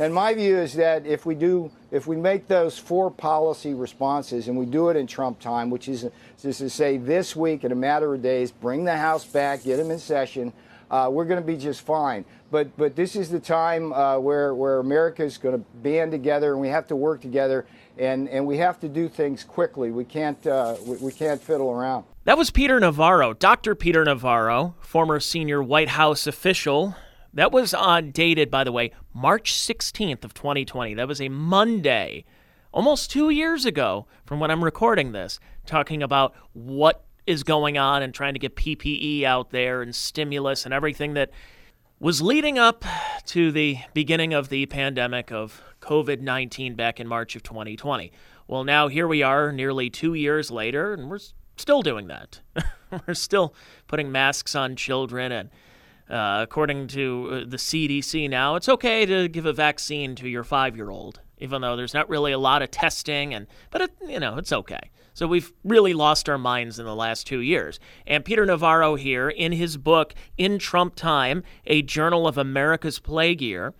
And my view is that if we do, if we make those four policy responses and we do it in Trump time, which is, to say this week in a matter of days, bring the House back, get them in session, uh, we're going to be just fine. But but this is the time uh, where where America is going to band together, and we have to work together, and and we have to do things quickly. We can't uh, we, we can't fiddle around. That was Peter Navarro, Dr. Peter Navarro, former senior White House official. That was on dated, by the way, March 16th of 2020. That was a Monday, almost two years ago from when I'm recording this, talking about what is going on and trying to get PPE out there and stimulus and everything that was leading up to the beginning of the pandemic of COVID 19 back in March of 2020. Well, now here we are nearly two years later, and we're still doing that. we're still putting masks on children. And uh, according to uh, the CDC now, it's okay to give a vaccine to your five year old, even though there's not really a lot of testing. And, but, it, you know, it's okay. So we've really lost our minds in the last two years. And Peter Navarro here, in his book, In Trump Time, a journal of America's plague year,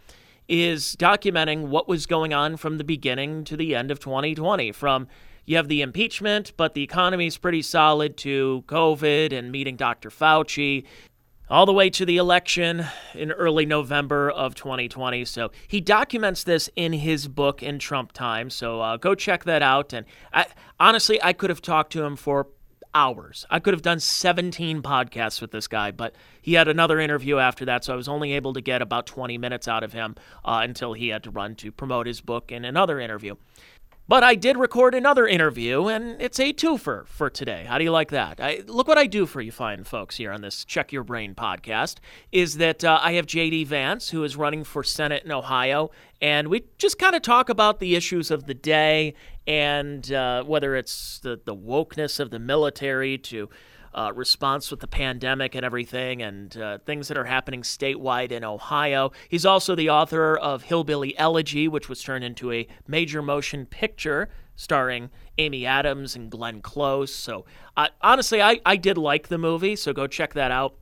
is documenting what was going on from the beginning to the end of 2020. From you have the impeachment, but the economy is pretty solid, to COVID and meeting Dr. Fauci, all the way to the election in early November of 2020. So he documents this in his book in Trump Time. So uh, go check that out. And I, honestly, I could have talked to him for hours. I could have done 17 podcasts with this guy, but he had another interview after that, so I was only able to get about 20 minutes out of him uh, until he had to run to promote his book in another interview. But I did record another interview, and it's a twofer for today. How do you like that? I, look what I do for you fine folks here on this Check Your Brain podcast is that uh, I have JD Vance, who is running for Senate in Ohio, and we just kind of talk about the issues of the day and uh, whether it's the, the wokeness of the military to uh, response with the pandemic and everything, and uh, things that are happening statewide in Ohio. He's also the author of Hillbilly Elegy, which was turned into a major motion picture starring Amy Adams and Glenn Close. So, uh, honestly, I, I did like the movie, so go check that out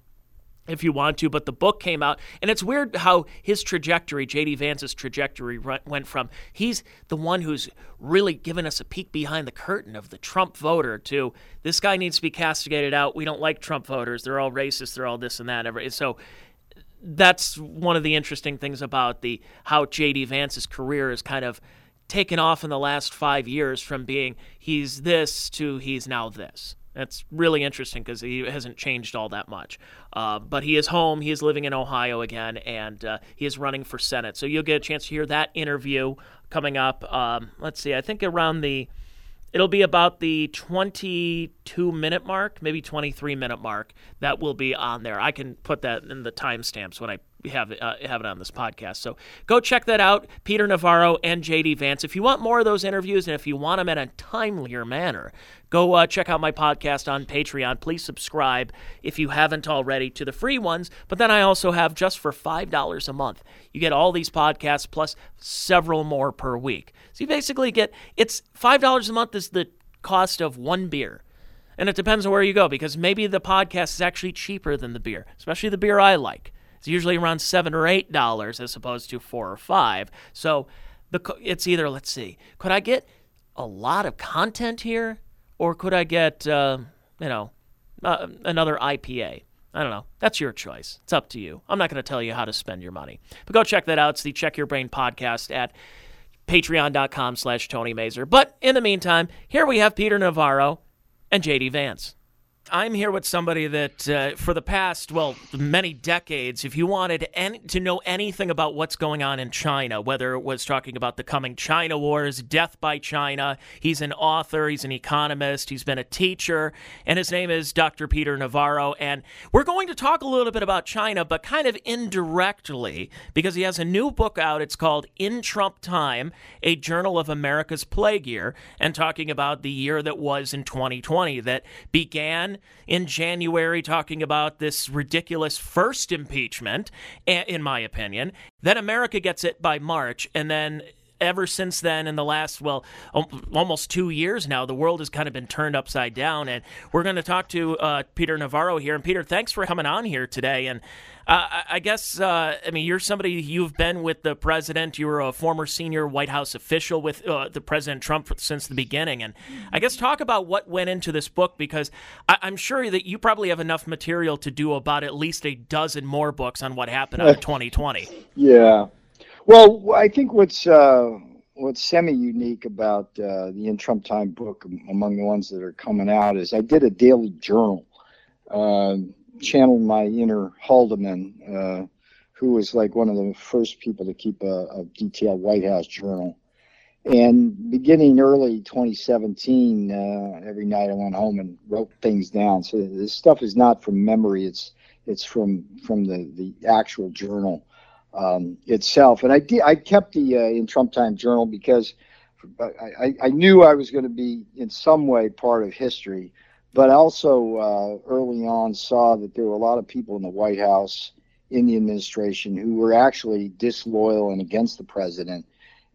if you want to. But the book came out, and it's weird how his trajectory, J.D. Vance's trajectory, went from he's the one who's really given us a peek behind the curtain of the Trump voter to this guy needs to be castigated out. We don't like Trump voters. They're all racist. They're all this and that. So that's one of the interesting things about the how J.D. Vance's career is kind of taken off in the last five years from being he's this to he's now this. That's really interesting because he hasn't changed all that much. Uh, but he is home. He is living in Ohio again, and uh, he is running for Senate. So you'll get a chance to hear that interview coming up. Um, let's see, I think around the, it'll be about the 22 minute mark, maybe 23 minute mark. That will be on there. I can put that in the timestamps when I have uh, have it on this podcast. So go check that out, Peter Navarro and JD Vance. If you want more of those interviews and if you want them in a timelier manner, go uh, check out my podcast on Patreon. Please subscribe if you haven't already to the free ones. But then I also have just for five dollars a month, you get all these podcasts plus several more per week. So you basically get it's five dollars a month is the cost of one beer. And it depends on where you go because maybe the podcast is actually cheaper than the beer, especially the beer I like. It's usually around seven or eight dollars as opposed to four or five. So the it's either let's see, could I get a lot of content here, or could I get uh, you know uh, another IPA? I don't know. That's your choice. It's up to you. I'm not going to tell you how to spend your money. But go check that out. It's the Check Your Brain podcast at patreon.com slash Tony Mazur. But in the meantime, here we have Peter Navarro and JD Vance. I'm here with somebody that, uh, for the past, well, many decades, if you wanted any, to know anything about what's going on in China, whether it was talking about the coming China wars, death by China, he's an author, he's an economist, he's been a teacher, and his name is Dr. Peter Navarro. And we're going to talk a little bit about China, but kind of indirectly, because he has a new book out. It's called In Trump Time, a journal of America's plague year, and talking about the year that was in 2020 that began in January talking about this ridiculous first impeachment, in my opinion. Then America gets it by March, and then ever since then, in the last, well, almost two years now, the world has kind of been turned upside down. And we're going to talk to uh, Peter Navarro here. And Peter, thanks for coming on here today. And uh, I guess, uh, I mean, you're somebody, you've been with the president. You were a former senior White House official with uh, the President Trump since the beginning. And I guess talk about what went into this book because I- am sure that you probably have enough material to do about at least a dozen more books on what happened in 2020. Yeah. Well, I think what's uh, what's semi unique about uh, the In Trump Time book, among the ones that are coming out, is I did a daily journal. Uh, channeled my inner Haldeman, uh, who was like one of the first people to keep a, a, detailed White House journal. And beginning early 2017, uh, every night I went home and wrote things down. So this stuff is not from memory; it's it's from from the the actual journal um, itself. And I did, I kept the uh, in Trump Time journal because I, I knew I was going to be in some way part of history but I also uh, early on saw that there were a lot of people in the White House in the administration who were actually disloyal and against the president,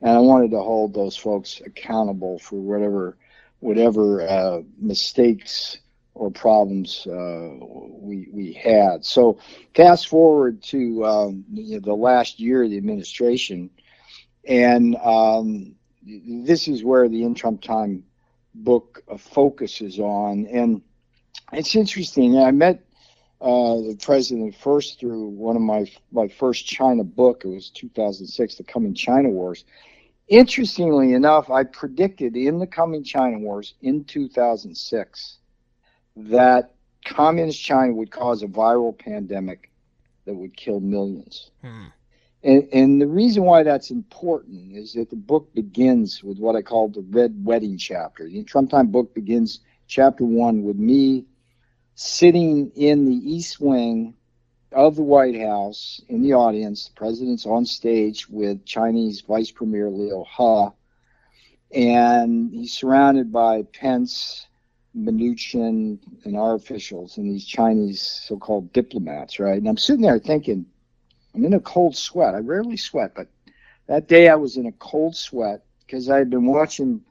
and I wanted to hold those folks accountable for whatever whatever uh, mistakes or problems uh, we we had. So fast forward to um, you know, the last year of the administration, and um, this is where the in Trump time book focuses on. And it's interesting. I met uh, the president first through one of my my first China book. It was 2006, The Coming China Wars. Interestingly enough, I predicted in the coming China Wars in 2006 that communist China would cause a viral pandemic that would kill millions. Hmm. And, and the reason why that's important is that the book begins with what I call the red wedding chapter. The Trump Time book begins chapter one with me sitting in the east wing of the White House in the audience. The president's on stage with Chinese Vice Premier Liu He, and he's surrounded by Pence, Mnuchin, and our officials and these Chinese so-called diplomats, right? And I'm sitting there thinking, I'm in a cold sweat. I rarely sweat, but that day I was in a cold sweat because I had been watching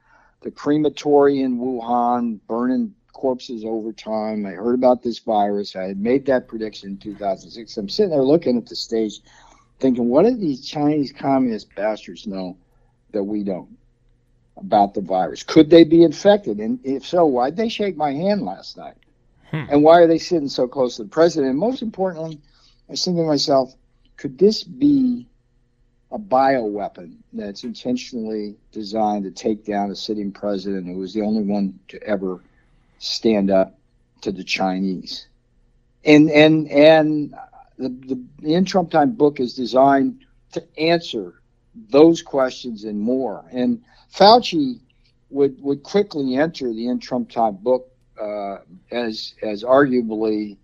the crematory in Wuhan burning corpses over time. I heard about this virus. I had made that prediction in 2006. I'm sitting there looking at the stage thinking, what do these Chinese communist bastards know that we don't about the virus? Could they be infected? And if so, why'd they shake my hand last night? Hmm. And why are they sitting so close to the president? And most importantly, I was thinking to myself, could this be a bioweapon that's intentionally designed to take down a sitting president who was the only one to ever stand up to the Chinese? And and and the, the, In Trump Time book is designed to answer those questions and more. And Fauci would would quickly enter the In Trump Time book uh, as as arguably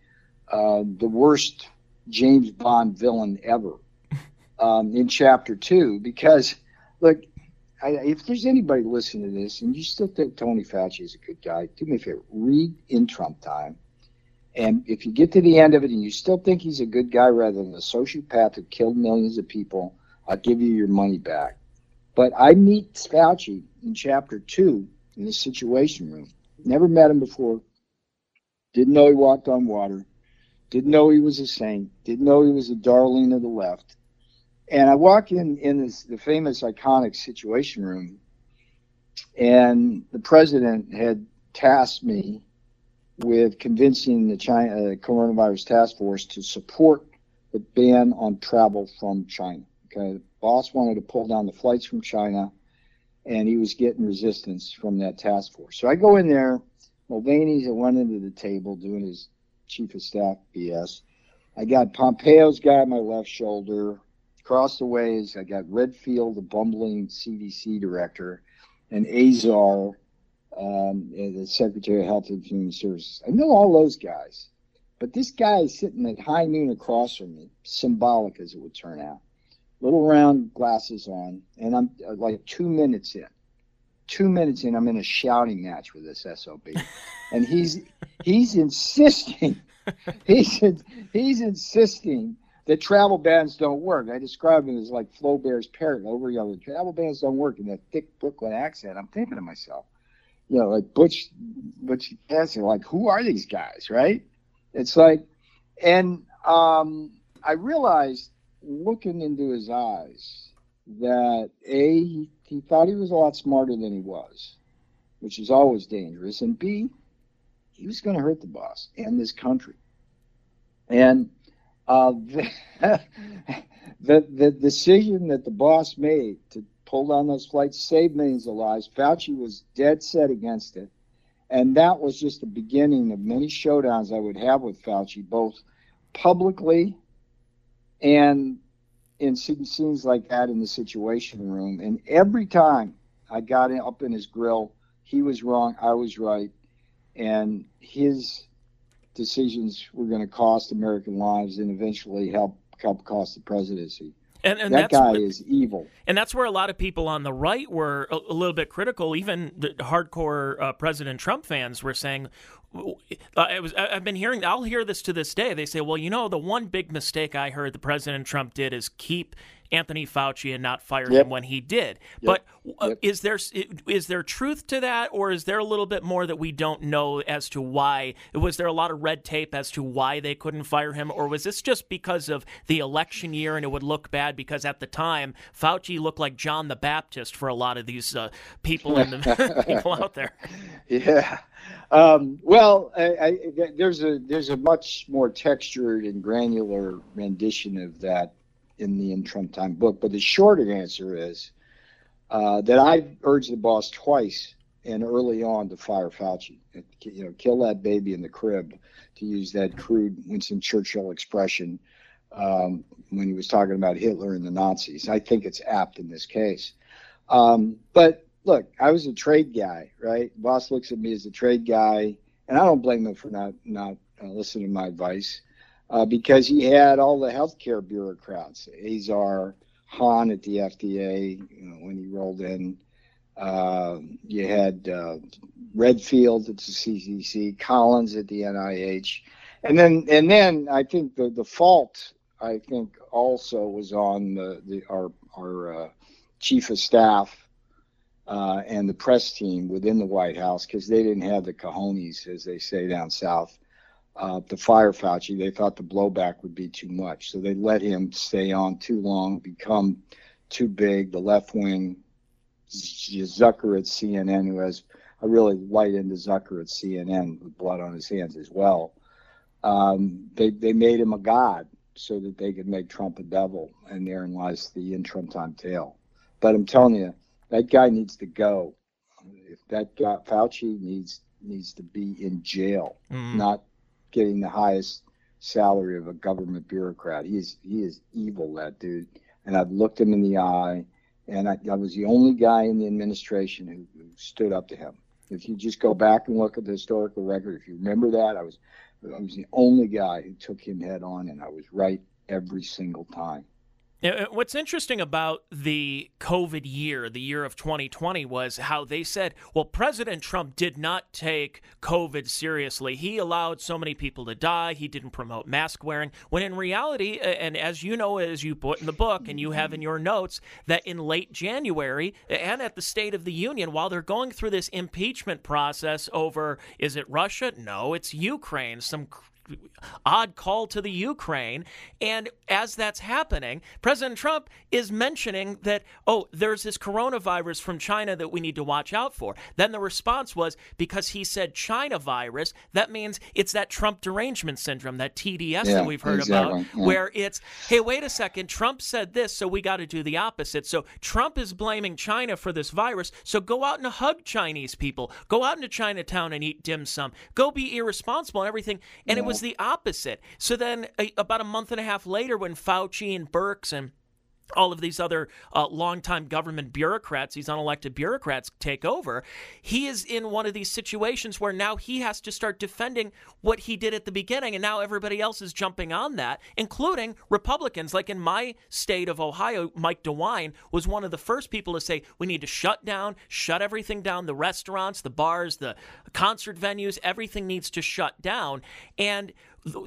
uh, the worst James Bond villain ever um, in chapter two because, look, I, if there's anybody listening to this and you still think Tony Fauci is a good guy, do me a favor, read in Trump time. And if you get to the end of it and you still think he's a good guy rather than a sociopath who killed millions of people, I'll give you your money back. But I meet Fauci in chapter two in the Situation Room. Never met him before. Didn't know he walked on water. Didn't know he was a saint. Didn't know he was a darling of the left. And I walk in in this, the famous iconic Situation Room, and the president had tasked me with convincing the China uh, coronavirus task force to support the ban on travel from China. Okay, the boss wanted to pull down the flights from China, and he was getting resistance from that task force. So I go in there. Mulvaney's at one end of the table doing his chief of staff BS. I got Pompeo's guy on my left shoulder. Across the ways, I got Redfield, the bumbling CDC director, and Azar, um, the Secretary of Health and Human Services. I know all those guys, but this guy is sitting at high noon across from me, symbolic as it would turn out. Little round glasses on, and I'm uh, like two minutes in two minutes in, I'm in a shouting match with this SOB, and he's he's insisting, he's he's insisting that travel bans don't work. I describe him as like Flaubert's parrot over the. Travel bans don't work in that thick Brooklyn accent. I'm thinking to myself, you know, like Butch, Butch Cassidy, like who are these guys, right? It's like, and um, I realized looking into his eyes that a he, he thought he was a lot smarter than he was, which is always dangerous, and b he was going to hurt the boss and this country, and uh, the, the the decision that the boss made to pull down those flights saved millions of lives. Fauci was dead set against it. And that was just the beginning of many showdowns I would have with Fauci, both publicly and in scenes like that in the Situation Room. And every time I got up in his grill, he was wrong, I was right, and his decisions were going to cost American lives and eventually help help cost the presidency. And, and that guy is evil. And that's where a lot of people on the right were a, a little bit critical. Even the hardcore uh, President Trump fans were saying, I was, I've been hearing, I'll hear this to this day. They say, well, you know, the one big mistake I heard the President Trump did is keep Anthony Fauci and not fire yep. him when he did. Yep. But uh, yep. is there is there truth to that, or is there a little bit more that we don't know as to why? Was there a lot of red tape as to why they couldn't fire him, or was this just because of the election year and it would look bad because at the time Fauci looked like John the Baptist for a lot of these uh, people and the people out there? Yeah. Um, well, I, I, there's a there's a much more textured and granular rendition of that in the In Trump Time book. But the shorter answer is uh, that I urged the boss twice and early on to fire Fauci. You know, kill that baby in the crib, to use that crude Winston Churchill expression um, when he was talking about Hitler and the Nazis. I think it's apt in this case. Um, but look, I was a trade guy, right? Boss looks at me as a trade guy, and I don't blame him for not not uh, listening to my advice uh, because he had all the healthcare bureaucrats, Azar, Hahn at the FDA, you know, when he rolled in. Uh, you had uh, Redfield at the CDC, Collins at the NIH, and then and then I think the the fault I think also was on the, the our our uh, chief of staff uh, and the press team within the White House because they didn't have the cojones, as they say down south, uh, to fire Fauci. They thought the blowback would be too much. So they let him stay on too long, become too big. The left wing, Zucker at CNN, who has a really light into Zucker at CNN with blood on his hands as well. Um, they, they made him a god so that they could make Trump a devil. And therein lies the in Trump time tale. But I'm telling you, that guy needs to go. If that guy, Fauci needs needs to be in jail, mm. not getting the highest salary of a government bureaucrat. He's he is evil, that dude. And I've looked him in the eye, and I, I was the only guy in the administration who, who, stood up to him. If you just go back and look at the historical record, if you remember that, I was I was the only guy who took him head on, and I was right every single time. Uh, what's interesting about the COVID year, the year of 2020, was how they said, well, President Trump did not take COVID seriously. He allowed so many people to die. He didn't promote mask wearing. When in reality, and as you know, as you put in the book and you have in your notes, that in late January and at the State of the Union, while they're going through this impeachment process over is it Russia? No, it's Ukraine. Some odd call to the Ukraine. And as that's happening, President Trump is mentioning that, oh, there's this coronavirus from China that we need to watch out for. Then the response was because he said China virus, that means it's that Trump derangement syndrome, that TDS yeah, that we've heard exactly. about, yeah. where it's, hey, wait a second, Trump said this, so we got to do the opposite. So Trump is blaming China for this virus. So go out and hug Chinese people. Go out into Chinatown and eat dim sum. Go be irresponsible and everything. And yeah. it was the opposite. So then, a, about a month and a half later, when Fauci and Birx and all of these other uh, longtime government bureaucrats, these unelected bureaucrats take over. He is in one of these situations where now he has to start defending what he did at the beginning, and now everybody else is jumping on that, including Republicans. Like in my state of Ohio, Mike DeWine was one of the first people to say we need to shut down, shut everything down the restaurants, the bars, the concert venues, everything needs to shut down. And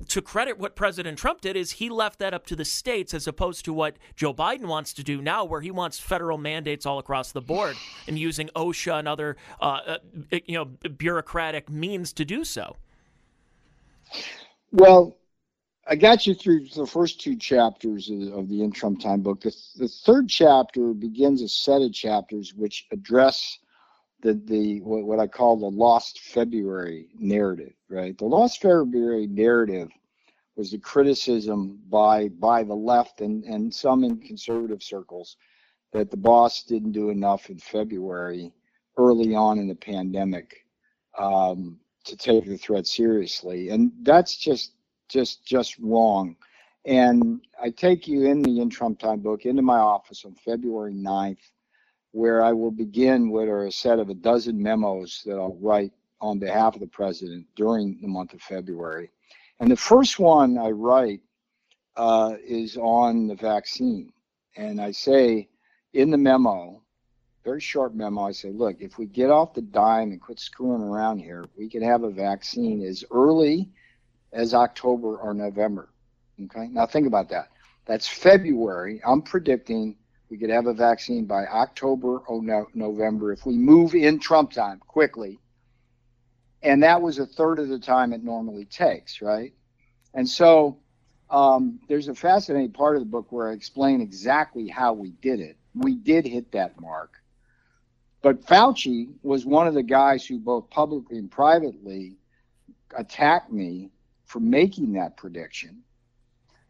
to credit what President Trump did is he left that up to the states as opposed to what Joe Biden wants to do now, where he wants federal mandates all across the board and using OSHA and other uh, uh, you know bureaucratic means to do so. Well, I got you through the first two chapters of the In Trump Time book. The, the third chapter begins a set of chapters which address the the what, what I call the lost February narrative. Right, the lost February narrative was the criticism by by the left and and some in conservative circles that the boss didn't do enough in February early on in the pandemic um, to take the threat seriously, and that's just just just wrong. And I take you in the In Trump Time book into my office on February 9th, where I will begin with a set of a dozen memos that I'll write on behalf of the president during the month of February. And the first one I write uh, is on the vaccine. And I say in the memo, very short memo, I say, look, if we get off the dime and quit screwing around here, we can have a vaccine as early as October or November. Okay, now think about that. That's February. I'm predicting we could have a vaccine by October or no, November if we move in Trump time quickly. And that was a third of the time it normally takes, right? And so um, there's a fascinating part of the book where I explain exactly how we did it. We did hit that mark. But Fauci was one of the guys who both publicly and privately attacked me for making that prediction.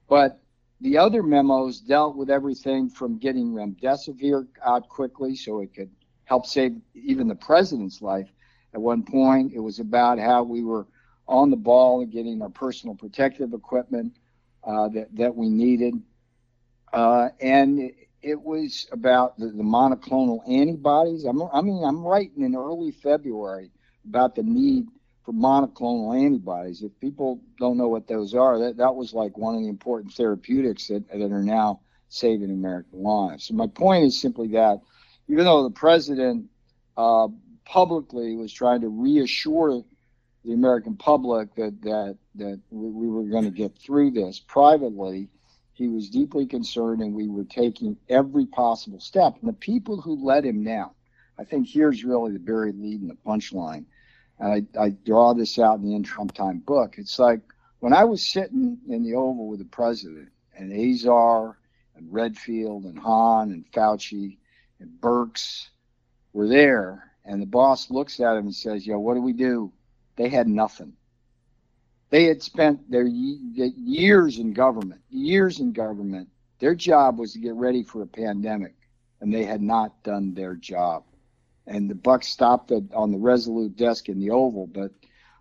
But the other memos dealt with everything from getting remdesivir out quickly so it could help save even the president's life. At one point, it was about how we were on the ball and getting our personal protective equipment uh, that, that we needed. Uh, and it, it, was about the, the monoclonal antibodies. I'm, I mean, I'm writing in early February about the need for monoclonal antibodies. If people don't know what those are, that, that was like one of the important therapeutics that, that are now saving American lives. So my point is simply that even though the president uh, publicly was trying to reassure the American public that that that we were going to get through this privately, he was deeply concerned, and we were taking every possible step. And the people who let him down, I think here's really the buried lead and the punchline I, I draw this out in the In Trump Time book. It's like when I was sitting in the Oval with the president and Azar and Redfield and Hahn and Fauci and Birx were there, and the boss looks at him and says, "Yo, what do we do?" They had nothing. They had spent their years in government, years in government. Their job was to get ready for a pandemic, and they had not done their job and the buck stopped on the Resolute desk in the Oval, but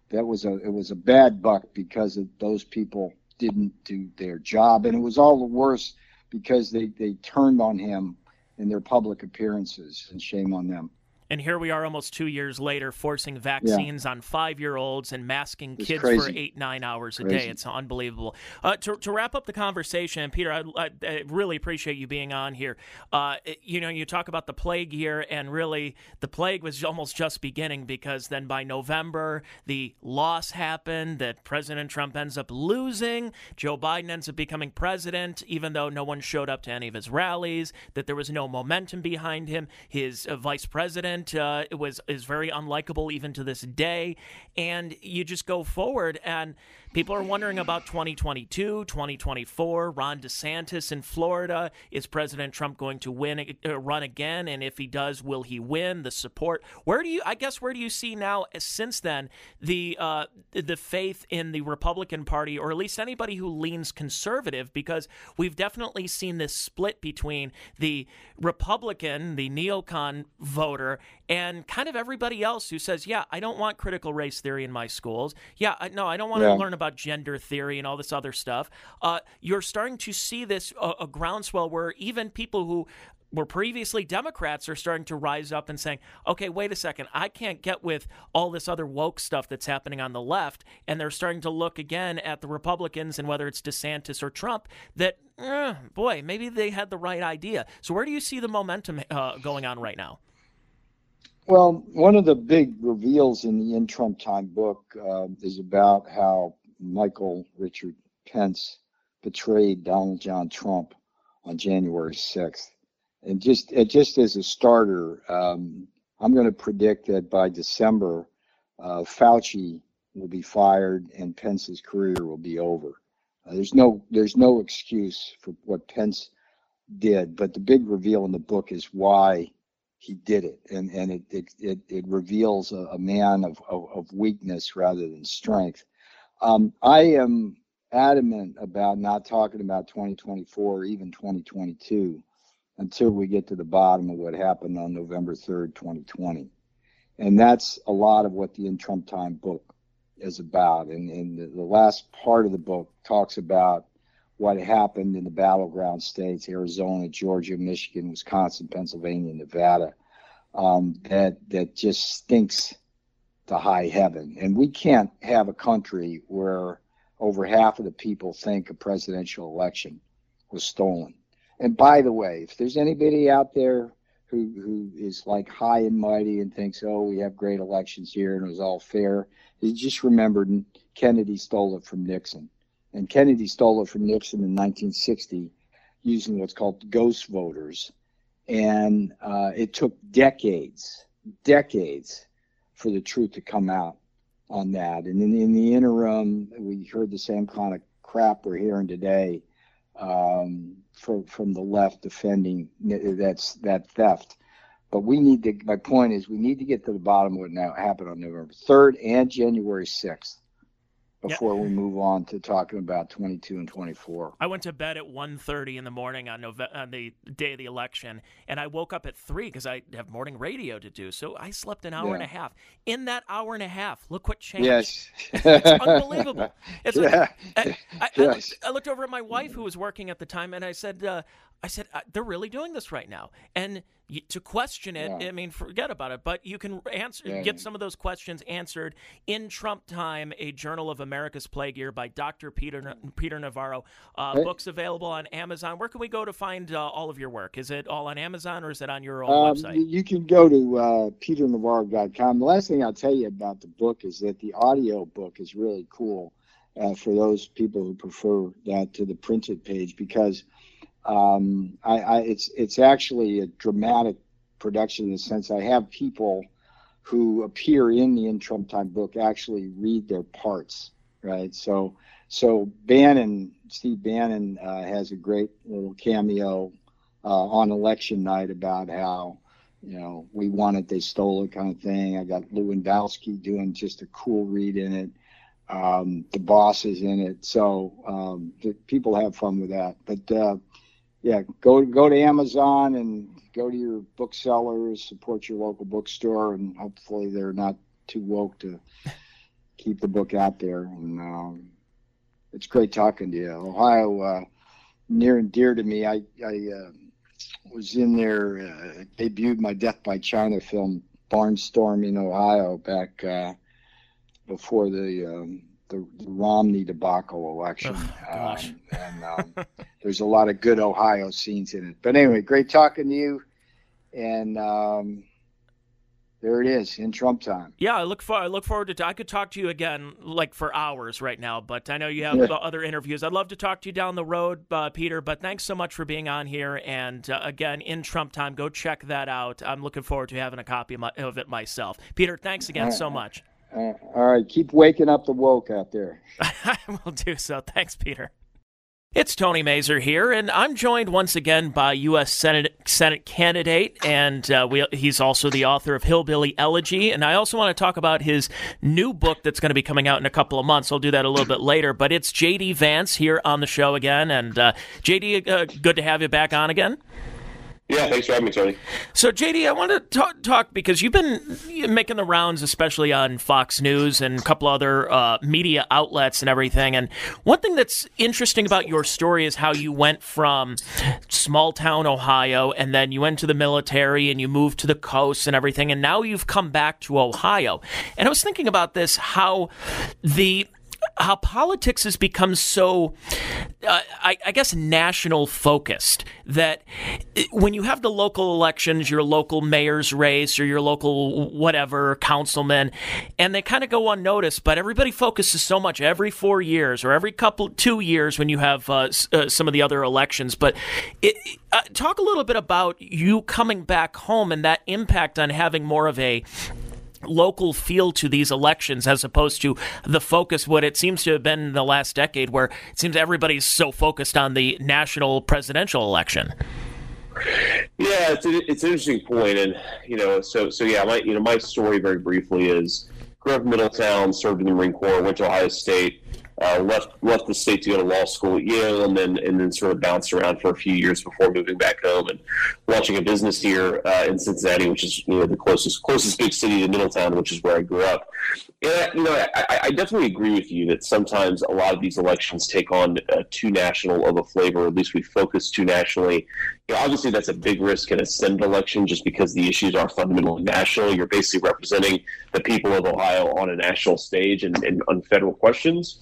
that was a it was a bad buck because of those people didn't do their job, and it was all the worse because they they turned on him in their public appearances, and shame on them. And here we are almost two years later, forcing vaccines yeah. on five year olds and masking it's kids crazy. for eight, nine hours a day. It's unbelievable. Uh, to, to, wrap up the conversation, Peter, I, I, I really appreciate you being on here. Uh, you know, you talk about the plague year, and really the plague was almost just beginning because then by November, the loss happened that President Trump ends up losing. Joe Biden ends up becoming president, even though no one showed up to any of his rallies, that there was no momentum behind him. His uh, vice president uh, it was is very unlikable even to this day. And you just go forward, and people are wondering about 2022, 2024. Ron DeSantis in Florida is President Trump going to win uh, run again? And if he does, will he win? The support. Where do you? I guess where do you see now? Uh, since then, the uh, the faith in the Republican Party, or at least anybody who leans conservative, because we've definitely seen this split between the Republican, the neocon voter, and kind of everybody else who says, yeah, I don't want critical race theory in my schools. Yeah, no, I don't want yeah. to learn about gender theory and all this other stuff. Uh, you're starting to see this uh, a groundswell where even people who were previously Democrats are starting to rise up and saying, okay, wait a second, I can't get with all this other woke stuff that's happening on the left. And they're starting to look again at the Republicans and whether it's DeSantis or Trump that, eh, boy, maybe they had the right idea. So where do you see the momentum uh, going on right now? Well, one of the big reveals in the In Trump Time book uh, is about how Michael Richard Pence betrayed Donald John Trump on January 6th. And just just as a starter, um, I'm going to predict that by December, uh, Fauci will be fired and Pence's career will be over. Uh, there's no there's no excuse for what Pence did, but the big reveal in the book is why he did it, and and it it it, it reveals a, a man of, of, of weakness rather than strength. Um, I am adamant about not talking about 2024 or even 2022 until we get to the bottom of what happened on November 3rd, 2020. And that's a lot of what the In Trump Time book is about. And, and the, the last part of the book talks about what happened in the battleground states Arizona, Georgia, Michigan, Wisconsin, Pennsylvania, Nevada um, that, that just stinks to high heaven. And we can't have a country where over half of the people think a presidential election was stolen. And by the way, if there's anybody out there who who is like high and mighty and thinks, oh, we have great elections here and it was all fair, he just remembered Kennedy stole it from Nixon. And Kennedy stole it from Nixon in 1960 using what's called ghost voters. And uh, it took decades, decades for the truth to come out on that. And in, in the interim, we heard the same kind of crap we're hearing today um, from from the left defending that's that theft. But we need to. My point is, we need to get to the bottom of what now happened on November third and January sixth before we move on to talking about 22 and 24. I went to bed at 1:30 in the morning on, Nove- on the day of the election, and I woke up at three because I have morning radio to do. So I slept an hour yeah. and a half. In that hour and a half, look what changed. Yes, it's unbelievable. It's yeah. I, I, yes. I, looked, I, looked, over at my wife who was working at the time, and I said, uh, I said, uh, they're really doing this right now. And to question it, yeah. I mean, forget about it. But you can answer, yeah. get some of those questions answered in Trump Time, a Journal of America's Plague Year by Dr. Peter Peter Navarro. Uh, hey. Books available on Amazon. Where can we go to find uh, all of your work? Is it all on Amazon or is it on your own um, website? You can go to uh, peternavarro.com. The last thing I'll tell you about the book is that the audio book is really cool uh, for those people who prefer that to the printed page because – um, I, I, it's it's actually a dramatic production in the sense I have people who appear in the In Trump Time book actually read their parts, right? So so Bannon, Steve Bannon uh, has a great little cameo uh, on election night about how you know we won it, they stole it, kind of thing. I got Lewandowski doing just a cool read in it. Um, the boss is in it, so um, people have fun with that. But uh, yeah, go go to Amazon and go to your booksellers, support your local bookstore, and hopefully they're not too woke to keep the book out there. And um, it's great talking to you. Ohio, uh, near and dear to me. I I uh, was in there, uh, debuted my Death by China film, Barnstorming Ohio, back uh, before the um, the, Romney debacle election. Oh, um, and um, there's a lot of good Ohio scenes in it. But anyway, great talking to you. And um, there it is in Trump time. Yeah, I look for I look forward to. I could talk to you again like for hours right now, but I know you have yeah. other interviews. I'd love to talk to you down the road, uh, Peter. But thanks so much for being on here. And uh, again, in Trump time, go check that out. I'm looking forward to having a copy of, my, of it myself. Peter, thanks again so much. Uh, all right, keep waking up the woke out there. I will do so. Thanks, Peter. It's Tony Mazur here, and I'm joined once again by U.S. Senate Senate candidate, and uh, we, he's also the author of Hillbilly Elegy. And I also want to talk about his new book that's going to be coming out in a couple of months. I'll do that a little bit later. But it's J.D. Vance here on the show again, and uh, J.D., uh, good to have you back on again. Yeah, thanks for having me, Tony. So, JD, I want to talk, talk because you've been making the rounds, especially on Fox News and a couple other uh, media outlets and everything. And one thing that's interesting about your story is how you went from small town Ohio and then you went to the military and you moved to the coast and everything. And now you've come back to Ohio. And I was thinking about this how the how politics has become so, uh, I, I, guess, national focused that when you have the local elections, your local mayor's race or your local whatever councilman, and they kind of go unnoticed, but everybody focuses so much every four years or every couple, two years when you have uh, uh, some of the other elections. But it, uh, talk a little bit about you coming back home and that impact on having more of a local feel to these elections as opposed to the focus what it seems to have been in the last decade where it seems everybody's so focused on the national presidential election. Yeah it's, a, it's an interesting point and you know so so yeah my you know my story very briefly is grew up in middletown served in the marine corps went to ohio state uh, left left the state to go to law school at Yale, and then and then sort of bounced around for a few years before moving back home and launching a business here uh, in Cincinnati, which is you know the closest closest big city to Middletown, which is where I grew up. And you know, I, I definitely agree with you that sometimes a lot of these elections take on uh, too national of a flavor. At least we focus too nationally. You know, obviously, that's a big risk in a Senate election, just because the issues are fundamentally national. You're basically representing the people of Ohio on a national stage and, and on federal questions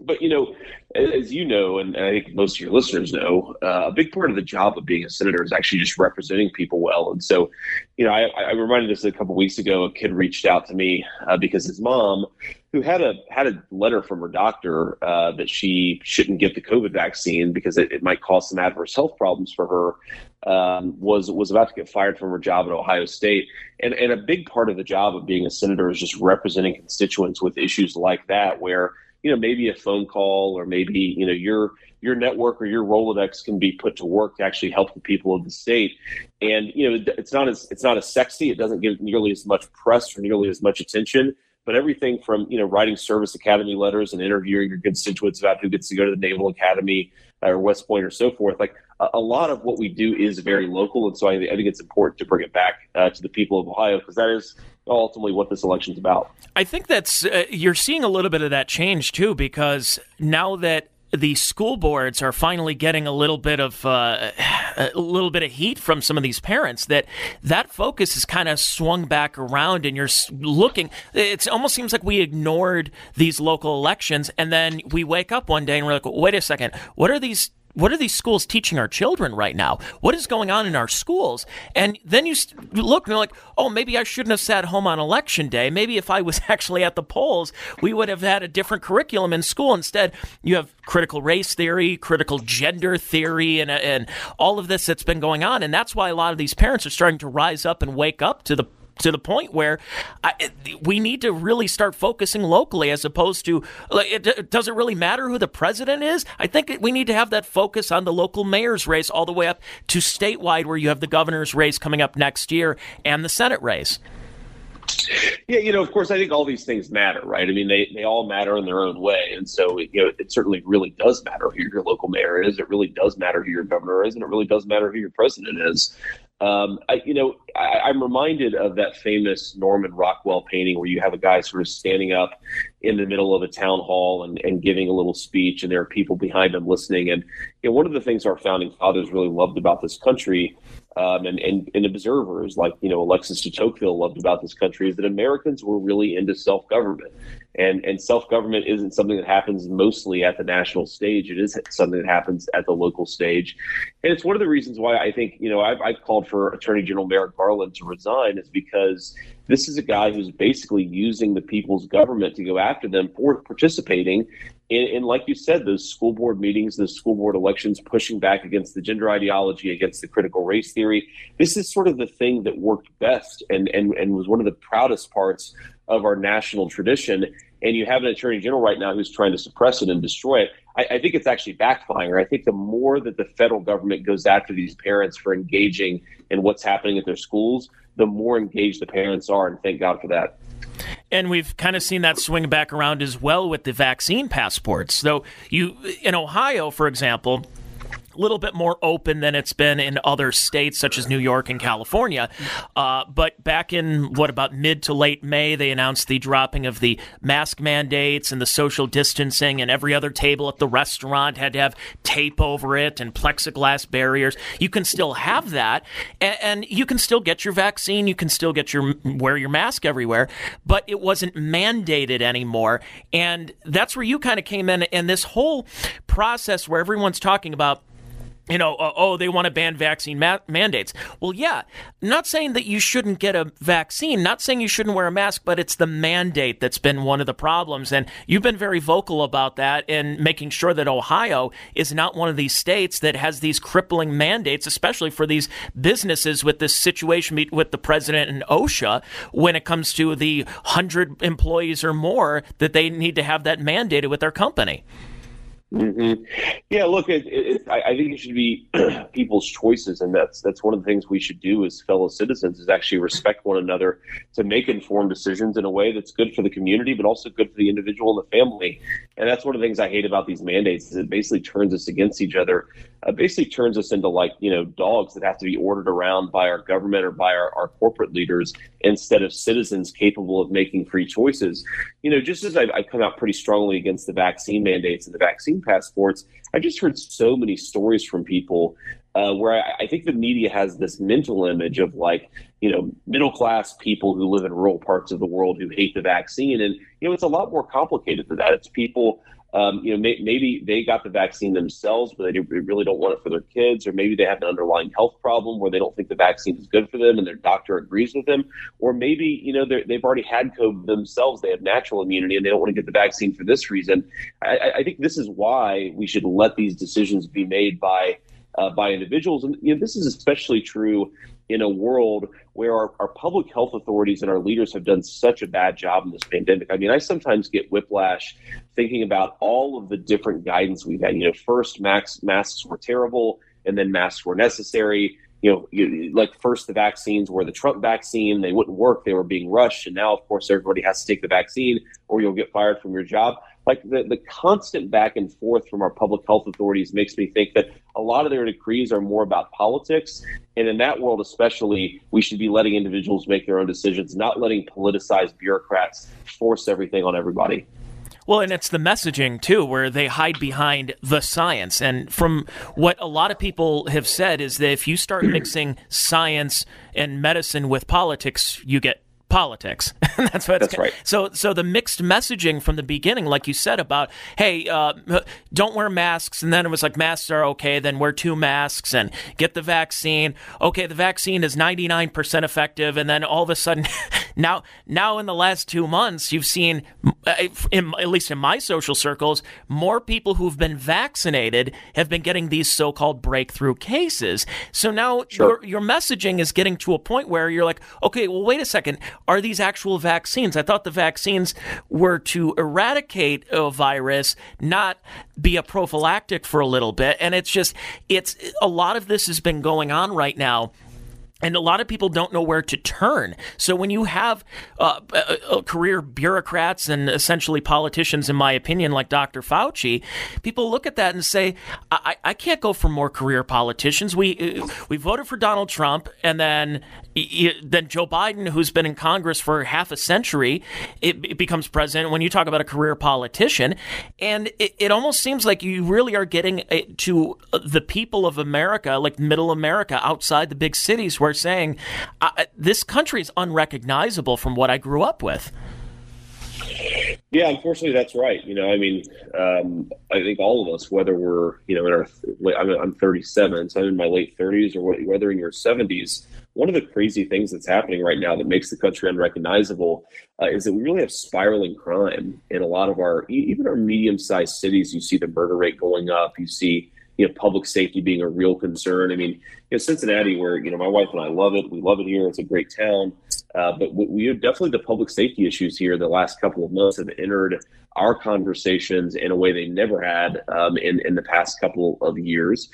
but you know, as you know, and I think most of your listeners know, uh, a big part of the job of being a senator is actually just representing people well. And so, you know, I, I reminded this a couple weeks ago. A kid reached out to me uh, because his mom, who had a had a letter from her doctor uh, that she shouldn't get the COVID vaccine because it, it might cause some adverse health problems for her, um, was was about to get fired from her job at Ohio State. And and a big part of the job of being a senator is just representing constituents with issues like that, where you know maybe a phone call or maybe you know your your network or your Rolodex can be put to work to actually help the people of the state. And you know it's not as it's not as sexy. It doesn't get nearly as much press or nearly as much attention. But everything from you know writing service academy letters and interviewing your constituents about who gets to go to the Naval Academy uh, or West Point or so forth, like a, lot of what we do is very local, and so I, I think it's important to bring it back uh, to the people of Ohio because that is ultimately what this election is about. I think that's uh, you're seeing a little bit of that change too, because now that the school boards are finally getting a little bit of uh, a little bit of heat from some of these parents that that focus is kind of swung back around and you're looking it almost seems like we ignored these local elections and then we wake up one day and we're like wait a second what are these what are these schools teaching our children right now? What is going on in our schools? And then you look and you're like, oh, maybe I shouldn't have sat home on election day. Maybe if I was actually at the polls, we would have had a different curriculum in school. Instead, you have critical race theory, critical gender theory, and, and all of this that's been going on. And that's why a lot of these parents are starting to rise up and wake up to the to the point where I, we need to really start focusing locally as opposed to like, it, does it really matter who the president is? I think we need to have that focus on the local mayor's race all the way up to statewide, where you have the governor's race coming up next year and the Senate race. Yeah, you know, of course, I think all these things matter, right? I mean, they, they all matter in their own way. And so, you know, it certainly really does matter who your local mayor is. It really does matter who your governor is. And it really does matter who your president is. Um, I, you know, I, am reminded of that famous Norman Rockwell painting where you have a guy sort of standing up in the middle of a town hall and, and giving a little speech, and there are people behind him listening. And you know, one of the things our founding fathers really loved about this country um, and, and, and observers like you know Alexis de Tocqueville loved about this country is that Americans were really into self government, and and self government isn't something that happens mostly at the national stage. It is something that happens at the local stage, and it's one of the reasons why I think you know I've, I've called for Attorney General Merrick Garland to resign is because this is a guy who's basically using the people's government to go after them for participating and, like you said, those school board meetings, those school board elections, pushing back against the gender ideology, against the critical race theory. This is sort of the thing that worked best and, and, and was one of the proudest parts of our national tradition. And you have an attorney general right now who's trying to suppress it and destroy it. I, I think it's actually backfiring. I think the more that the federal government goes after these parents for engaging in what's happening at their schools, the more engaged the parents are. And thank God for that. And we've kind of seen that swing back around as well with the vaccine passports. So you in Ohio, for example, little bit more open than it's been in other states such as New York and California. Uh, but back in what about mid to late May, they announced the dropping of the mask mandates and the social distancing, and every other table at the restaurant had to have tape over it and plexiglass barriers. You can still have that, and, and you can still get your vaccine. You can still get your wear your mask everywhere, but it wasn't mandated anymore. And that's where you kind of came in, and this whole process where everyone's talking about you know, uh, oh, they want to ban vaccine ma- mandates. Well, yeah, not saying that you shouldn't get a vaccine, not saying you shouldn't wear a mask, but it's the mandate that's been one of the problems. And you've been very vocal about that and making sure that Ohio is not one of these states that has these crippling mandates, especially for these businesses with this situation with the president and OSHA when it comes to the 100 employees or more that they need to have that mandated with their company. Mm-hmm. Yeah, look, it, it, I, I, think it should be people's choices, and that's that's one of the things we should do as fellow citizens is actually respect one another to make informed decisions in a way that's good for the community, but also good for the individual and the family. And that's one of the things I hate about these mandates is it basically turns us against each other. Uh, basically turns us into like you know dogs that have to be ordered around by our government or by our, our corporate leaders instead of citizens capable of making free choices. You know, just as I, I come out pretty strongly against the vaccine mandates and the vaccine passports. I just heard so many stories from people uh, where I, I, think the media has this mental image of like, you know, middle class people who live in rural parts of the world who hate the vaccine. And, you know, it's a lot more complicated than that. It's people um, you know, may, maybe they got the vaccine themselves, but they really don't want it for their kids, or maybe they have an underlying health problem where they don't think the vaccine is good for them, and their doctor agrees with them, or maybe you know they've already had COVID themselves, they have natural immunity, and they don't want to get the vaccine for this reason. I, I think this is why we should let these decisions be made by uh, by individuals, and you know this is especially true in a world where our, our public health authorities and our leaders have done such a bad job in this pandemic. I mean, I sometimes get whiplash thinking about all of the different guidance we've had. You know, first masks masks were terrible, and then masks were necessary. You know, you, like first the vaccines were the Trump vaccine; they wouldn't work; they were being rushed, and now, of course, everybody has to take the vaccine, or you'll get fired from your job like the, the constant back and forth from our public health authorities makes me think that a lot of their decrees are more about politics. And in that world, especially, we should be letting individuals make their own decisions, not letting politicized bureaucrats force everything on everybody. Well, and it's the messaging too, where they hide behind the science. And from what a lot of people have said, is that if you start mixing science and medicine with politics, you get politics. that's what. That's right. So, so the mixed messaging from the beginning, like you said about, hey, uh, don't wear masks, and then it was like masks are okay, then wear two masks and get the vaccine. Okay, the vaccine is ninety nine percent effective, and then all of a sudden, now, now in the last two months, you've seen, uh, in, at least in my social circles, more people who've been vaccinated have been getting these so called breakthrough cases. So now sure. your your messaging is getting to a point where you're like, okay, well, wait a second are these actual vaccines? I thought the vaccines were to eradicate a virus, not be a prophylactic for a little bit. And it's just, it's a lot of this has been going on right now and a lot of people don't know where to turn. So when you have uh, career bureaucrats and essentially politicians, in my opinion, like Dr. Fauci, people look at that and say, "I, I can't go for more career politicians. We uh, we voted for Donald Trump, and then then Joe Biden, who's been in Congress for half a century, it, it becomes president. When you talk about a career politician, and it, it almost seems like you really are getting to the people of America, like Middle America, outside the big cities, where saying this country is unrecognizable from what I grew up with. Yeah, unfortunately, that's right. You know, I mean, um, I think all of us, whether we're, you know, in our, I'm, I'm 37, so I'm in my late 30s, or whether in your 70s, one of the crazy things that's happening right now that makes the country unrecognizable uh, is that we really have spiraling crime in a lot of our, even our medium-sized cities. You see the murder rate going up. You see you know public safety being a real concern. I mean, you know, Cincinnati, where you know my wife and I love it. We love it here. It's a great town, uh, but we, we definitely the public safety issues here the last couple of months have entered our conversations in a way they never had um, in in the past couple of years.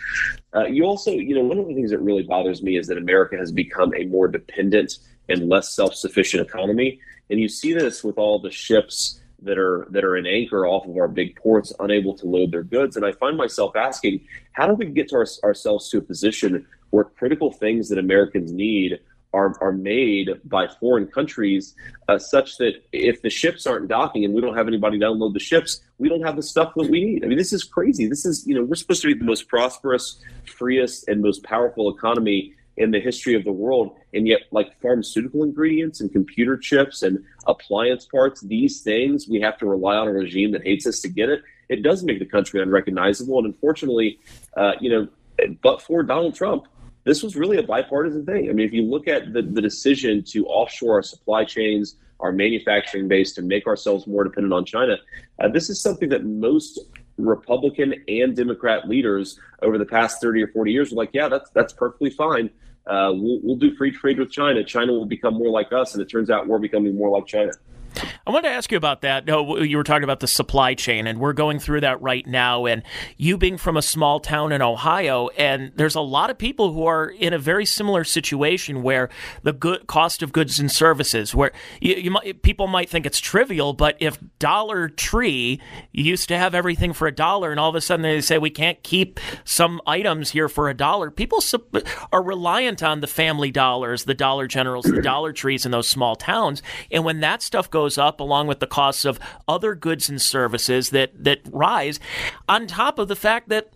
Uh, you also, you know, one of the things that really bothers me is that America has become a more dependent and less self sufficient economy, and you see this with all the ships that are that are an anchor off of our big ports, unable to load their goods. And I find myself asking, how do we get to our, ourselves to a position where critical things that Americans need are, are made by foreign countries uh, such that if the ships aren't docking and we don't have anybody to unload the ships, we don't have the stuff that we need. I mean, this is crazy. This is, you know, we're supposed to be the most prosperous, freest, and most powerful economy in the history of the world. And yet, like pharmaceutical ingredients and computer chips and appliance parts, these things, we have to rely on a regime that hates us to get it. It does make the country unrecognizable. And unfortunately, uh, you know, but for Donald Trump, this was really a bipartisan thing. I mean, if you look at the, the decision to offshore our supply chains, our manufacturing base to make ourselves more dependent on China, uh, this is something that most Republican and Democrat leaders over the past 30 or 40 years were like, yeah, that's that's perfectly fine. Uh, we'll, we'll do free trade with China. China will become more like us, and it turns out we're becoming more like China. I wanted to ask you about that. No, you were talking about the supply chain, and we're going through that right now. And you being from a small town in Ohio, and there's a lot of people who are in a very similar situation where the good cost of goods and services, where you, you might, people might think it's trivial, but if Dollar Tree used to have everything for a dollar, and all of a sudden they say we can't keep some items here for a dollar, people are reliant on the Family Dollars, the Dollar Generals, the Dollar Trees in those small towns, and when that stuff goes goes up along with the costs of other goods and services that that rise on top of the fact that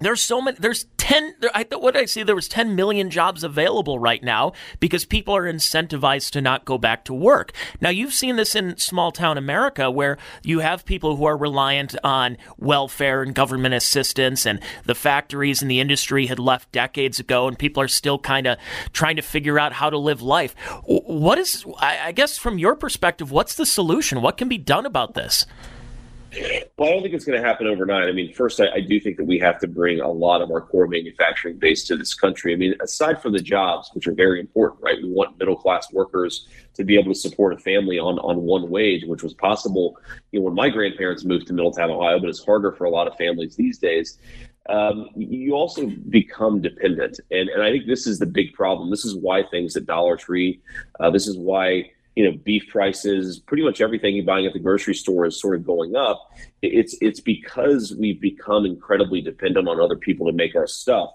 there's so many. There's ten. I thought what did I see there was ten million jobs available right now because people are incentivized to not go back to work. Now you've seen this in small town America where you have people who are reliant on welfare and government assistance, and the factories and the industry had left decades ago, and people are still kind of trying to figure out how to live life. What is? I guess from your perspective, what's the solution? What can be done about this? Well, I don't think it's going to happen overnight. I mean, first, I, I, do think that we have to bring a lot of our core manufacturing base to this country. I mean, aside from the jobs, which are very important, right? We want middle class workers to be able to support a family on, on one wage, which was possible you know, when my grandparents moved to Middletown, Ohio, but it's harder for a lot of families these days. Um, you also become dependent. And, and I think this is the big problem. This is why things at Dollar Tree, uh, this is why you know beef prices pretty much everything you're buying at the grocery store is sort of going up. It's it's because we've become incredibly dependent on other people to make our stuff.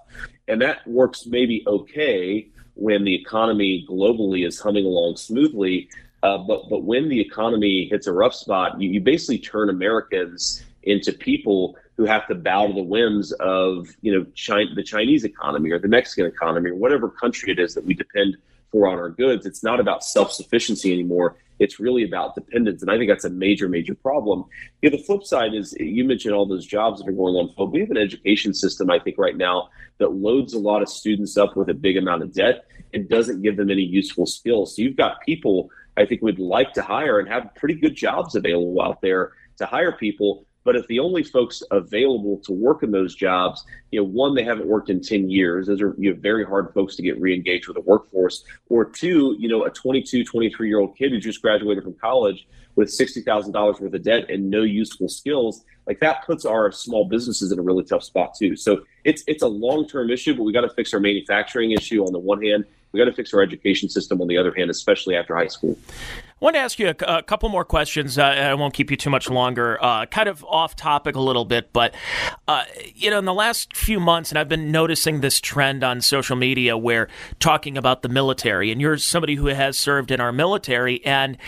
And that works maybe okay when the economy globally is humming along smoothly uh, but but when the economy hits a rough spot you, you basically turn americans into people who have to bow to the whims of you know China, the Chinese economy or the Mexican economy or whatever country it is that we depend for on our goods. It's not about self sufficiency anymore. It's really about dependence. And I think that's a major, major problem. Yeah, the flip side is you mentioned all those jobs that are going on. Phil. We have an education system, I think, right now that loads a lot of students up with a big amount of debt and doesn't give them any useful skills. So you've got people I think would like to hire and have pretty good jobs available out there to hire people, but if the only folks available to work in those jobs, you know, one, they haven't worked in 10 years. Those are you know, very hard folks to get re-engaged with the workforce. Or two, you know, a 22, 23 year old kid who just graduated from college with $60,000 worth of debt and no useful skills, like that puts our small businesses in a really tough spot too. So it's, it's a long-term issue, but we got to fix our manufacturing issue on the one hand. We got to fix our education system on the other hand, especially after high school. I want to ask you a, a couple more questions. Uh, I won't keep you too much longer. Uh, kind of off topic a little bit, but uh, you know, in the last few months, and I've been noticing this trend on social media where talking about the military, and you're somebody who has served in our military, and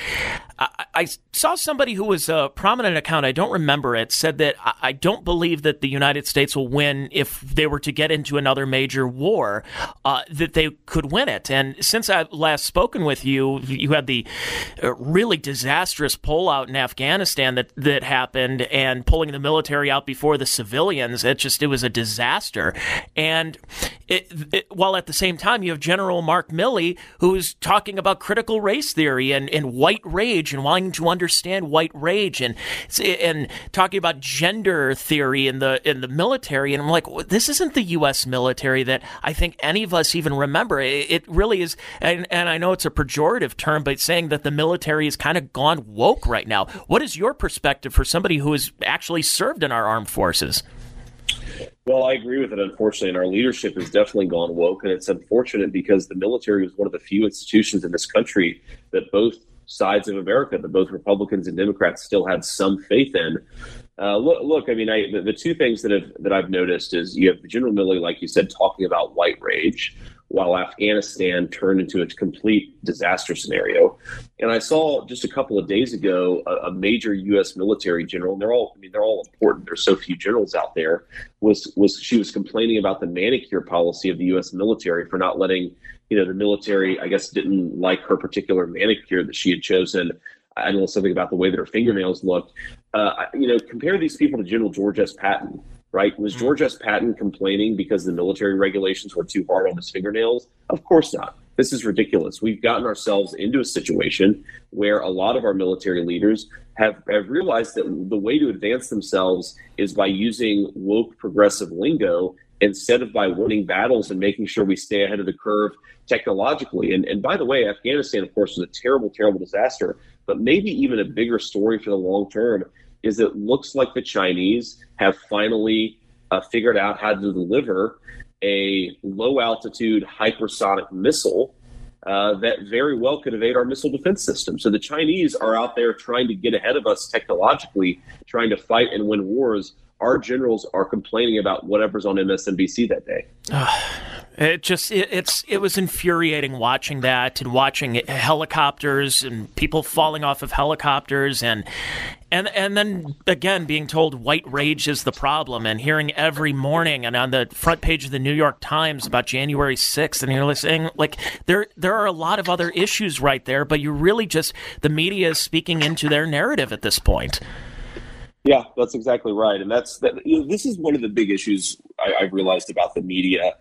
I, I saw somebody who was a prominent account. I don't remember it. Said that I, I don't believe that the United States will win if they were to get into another major war. Uh, that they could win it. And since I've last spoken with you, you had the really disastrous pullout in Afghanistan that that happened, and pulling the military out before the civilians. It just it was a disaster. And it, it, while at the same time you have General Mark Milley who's talking about critical race theory and, and white rage and wanting to understand white rage and and talking about gender theory in the in the military. And I'm like, this isn't the U.S. military that I think any of us even remember. It, it really is, and, and I know it's a pejorative term, but saying that the military military has kind of gone woke right now. What is your perspective for somebody who has actually served in our armed forces? Well, I agree with it, unfortunately, and our leadership has definitely gone woke. And it's unfortunate because the military was one of the few institutions in this country that both sides of America that both Republicans and Democrats still had some faith in. Uh, look, look, I mean, I, the, the, two things that have that I've noticed is you have General Milley, like you said, talking about white rage, while Afghanistan turned into a complete disaster scenario. And I saw just a couple of days ago a, a, major U.S. military general. And they're all, I mean, they're all important. There's so few generals out there. Was was she was complaining about the manicure policy of the U.S. military for not letting, you know, the military. I guess didn't like her particular manicure that she had chosen. I don't know something about the way that her fingernails looked. Uh, you know, compare these people to General George S. Patton right? Was mm-hmm. George S. Patton complaining because the military regulations were too hard on his fingernails? Of course not. This is ridiculous. We've gotten ourselves into a situation where a lot of our military leaders have, have realized that the way to advance themselves is by using woke progressive lingo instead of by winning battles and making sure we stay ahead of the curve technologically. And, and by the way, Afghanistan, of course, was a terrible, terrible disaster, but maybe even a bigger story for the long term is it looks like the Chinese have finally uh, figured out how to deliver a low altitude hypersonic missile uh, that very well could evade our missile defense system. So the Chinese are out there trying to get ahead of us technologically, trying to fight and win wars. Our generals are complaining about whatever's on MSNBC that day. It just it, it's it was infuriating watching that and watching helicopters and people falling off of helicopters and and and then again being told white rage is the problem and hearing every morning and on the front page of the New York Times about January 6th and you're saying like there there are a lot of other issues right there but you really just the media is speaking into their narrative at this point. Yeah, that's exactly right, and that's that. You know, this is one of the big issues I, I've realized about the media.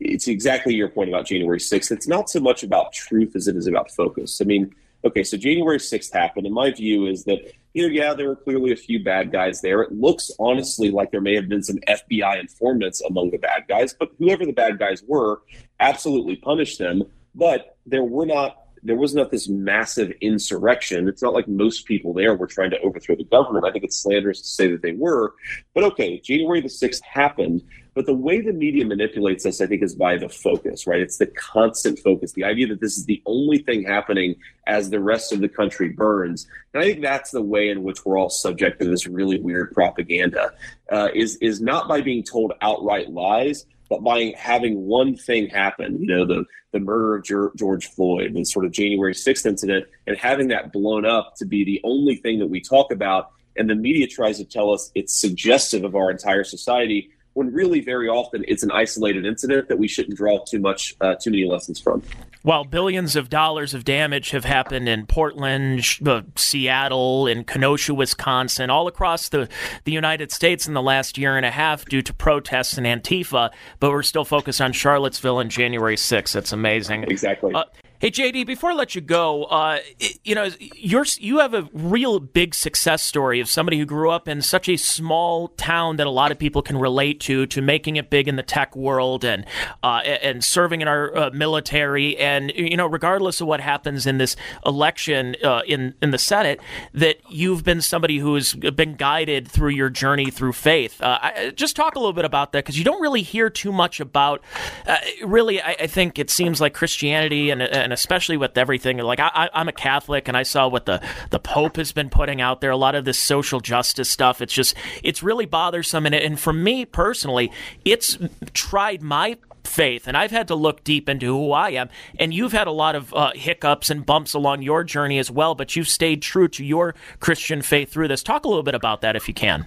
It's exactly your point about January sixth. It's not so much about truth as it is about focus. I mean, okay, so January sixth happened, and my view is that you know, yeah, there were clearly a few bad guys there. It looks honestly like there may have been some FBI informants among the bad guys, but whoever the bad guys were, absolutely punish them. But there were not there was not this massive insurrection. It's not like most people there were trying to overthrow the government. I think it's slanderous to say that they were. But okay, January the 6th happened. But the way the media manipulates us, I think, is by the focus, right? It's the constant focus, the idea that this is the only thing happening as the rest of the country burns. And I think that's the way in which we're all subject to this really weird propaganda, uh, is, is not by being told outright lies, but by having one thing happen, you know, the the murder of George Floyd, the sort of January 6th incident, and having that blown up to be the only thing that we talk about, and the media tries to tell us it's suggestive of our entire society, when really very often it's an isolated incident that we shouldn't draw too much uh, too many lessons from. While billions of dollars of damage have happened in Portland, uh, Seattle, in Kenosha, Wisconsin, all across the, the United States in the last year and a half due to protests and Antifa, but we're still focused on Charlottesville and January 6th. That's amazing. Exactly. Uh, Hey JD, before I let you go, uh, you know you're you have a real big success story of somebody who grew up in such a small town that a lot of people can relate to, to making it big in the tech world and uh, and serving in our uh, military, and you know regardless of what happens in this election uh, in in the Senate, that you've been somebody who has been guided through your journey through faith. Uh, I, just talk a little bit about that because you don't really hear too much about. Uh, really, I, I, think it seems like Christianity and, and especially with everything. Like I, am a Catholic, and I saw what the the Pope has been putting out there. A lot of this social justice stuff. It's just it's really bothersome, and and for me personally, it's tried my faith, and I've had to look deep into who I am. And you've had a lot of uh, hiccups and bumps along your journey as well, but you've stayed true to your Christian faith through this. Talk a little bit about that if you can.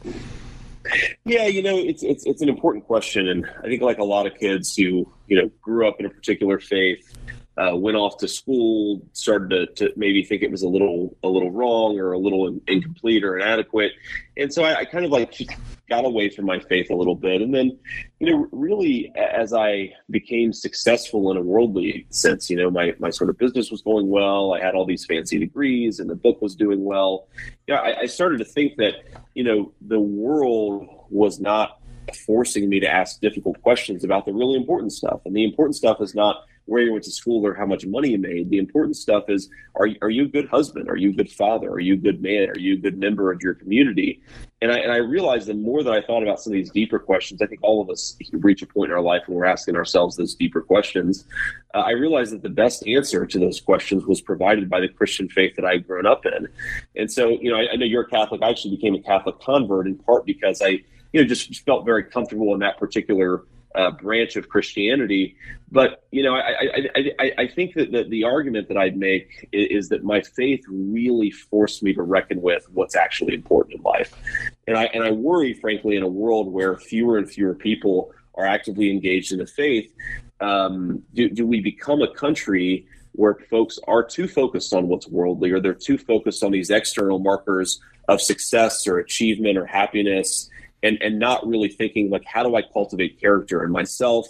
Yeah, you know, it's it's it's an important question, and I think like a lot of kids who you know grew up in a particular faith, uh, went off to school, started to, to, maybe think it was a little a little wrong or a little incomplete or inadequate, and so I, I, kind of like got away from my faith a little bit, and then you know really as I became successful in a worldly sense, you know my my sort of business was going well, I had all these fancy degrees, and the book was doing well. Yeah, I, I started to think that you know the world was not forcing me to ask difficult questions about the really important stuff, and the important stuff is not where you went to school or how much money you made. The important stuff is are, are you a good husband? Are you a good father? Are you a good man? Are you a good member of your community? And I, and I realized the more that I thought about some of these deeper questions, I think all of us reach a point in our life when we're asking ourselves those deeper questions. Uh, I realized that the best answer to those questions was provided by the Christian faith that I'd grown up in. And so, you know, I, I know you're a Catholic. I actually became a Catholic convert in part because I, you know, just felt very comfortable in that particular uh, branch of Christianity. But you know, I I, I, I think that the, the argument that I'd make is, is, that my faith really forced me to reckon with what's actually important in life, and I and I worry, frankly, in a world where fewer and fewer people are actively engaged in the faith, um, do do we become a country where folks are too focused on what's worldly, or they're too focused on these external markers of success or achievement or happiness? And and not really thinking like how do I cultivate character in myself,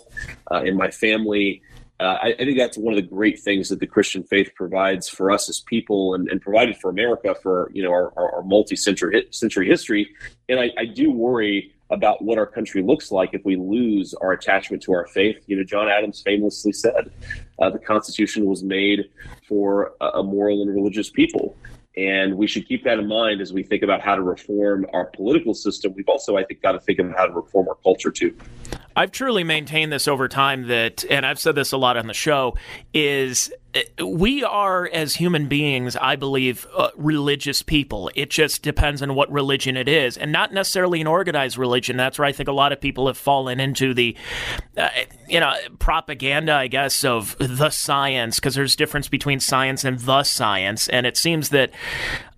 uh, in my family. Uh, I, I, think that's one of the great things that the Christian faith provides for us as people, and, and provided for America for you know our, our, our multi-century century history. And I, I do worry about what our country looks like if we lose our attachment to our faith. You know, John Adams famously said, uh, "The Constitution was made for a, a moral and religious people." And we should keep that in mind as we think about how to reform our political system. We've also, I think, got to think about how to reform our culture too. I've truly maintained this over time that, and I've said this a lot on the show, is uh, we are as human beings, I believe, uh, religious people. It just depends on what religion it is, and not necessarily an organized religion. That's where I think a lot of people have fallen into the, uh, you know, propaganda, I guess, of the science, because there's difference between science and the science, and it seems that,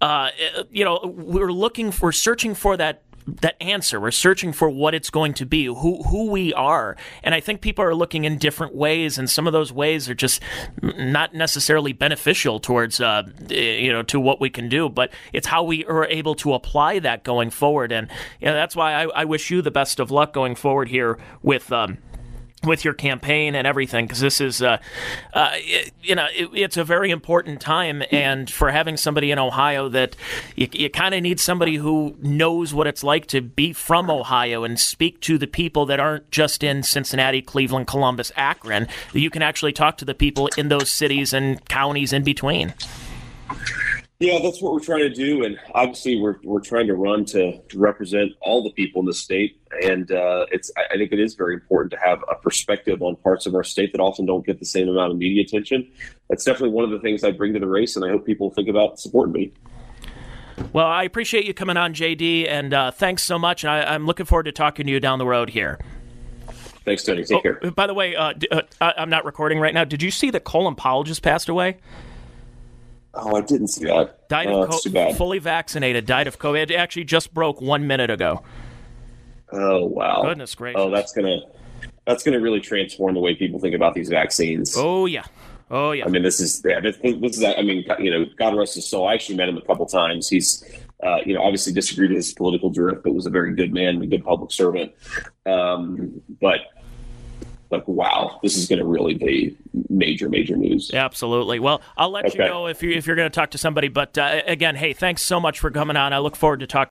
uh, you know, we're looking for, searching for that that answer. We're searching for what it's going to be, who who we are, and I think people are looking in different ways, and some of those ways are just not necessarily beneficial towards uh, you know to what we can do. But it's how we are able to apply that going forward, and you know, that's why I, I wish you the best of luck going forward here with. Um, with your campaign and everything because this is uh, uh, it, you know it, it's a very important time and for having somebody in ohio that you, you kind of need somebody who knows what it's like to be from ohio and speak to the people that aren't just in cincinnati cleveland columbus akron. You can actually talk to the people in those cities and counties in between yeah, that's what we're trying to do, and obviously we're we're trying to run to, to represent all the people in the state, and uh, it's I think it is very important to have a perspective on parts of our state that often don't get the same amount of media attention. That's definitely one of the things I bring to the race, and I hope people think about supporting me. Well, I appreciate you coming on, JD, and uh, thanks so much. I, am looking forward to talking to you down the road here. Thanks, Tony. Take oh, care. By the way, uh, uh, I'm not recording right now. Did you see that Colin Powell just passed away? Oh, I didn't see that. Died oh, of co- fully vaccinated. Died of COVID. It actually just broke one minute ago. Oh wow! Goodness gracious! Oh, that's gonna that's gonna really transform the way people think about these vaccines. Oh yeah. Oh yeah. I mean, this is yeah. This, this is. I mean, you know, God rest his soul. I actually met him a couple times. He's, uh, you know, obviously disagreed with his political drift, but was a very good man, a good public servant. Um, but like, wow, this is going to really be major, major news. Absolutely. Well, I'll let okay. you know if you if you're going to talk to somebody. But uh, again, hey, thanks so much for coming on. I look forward to talking.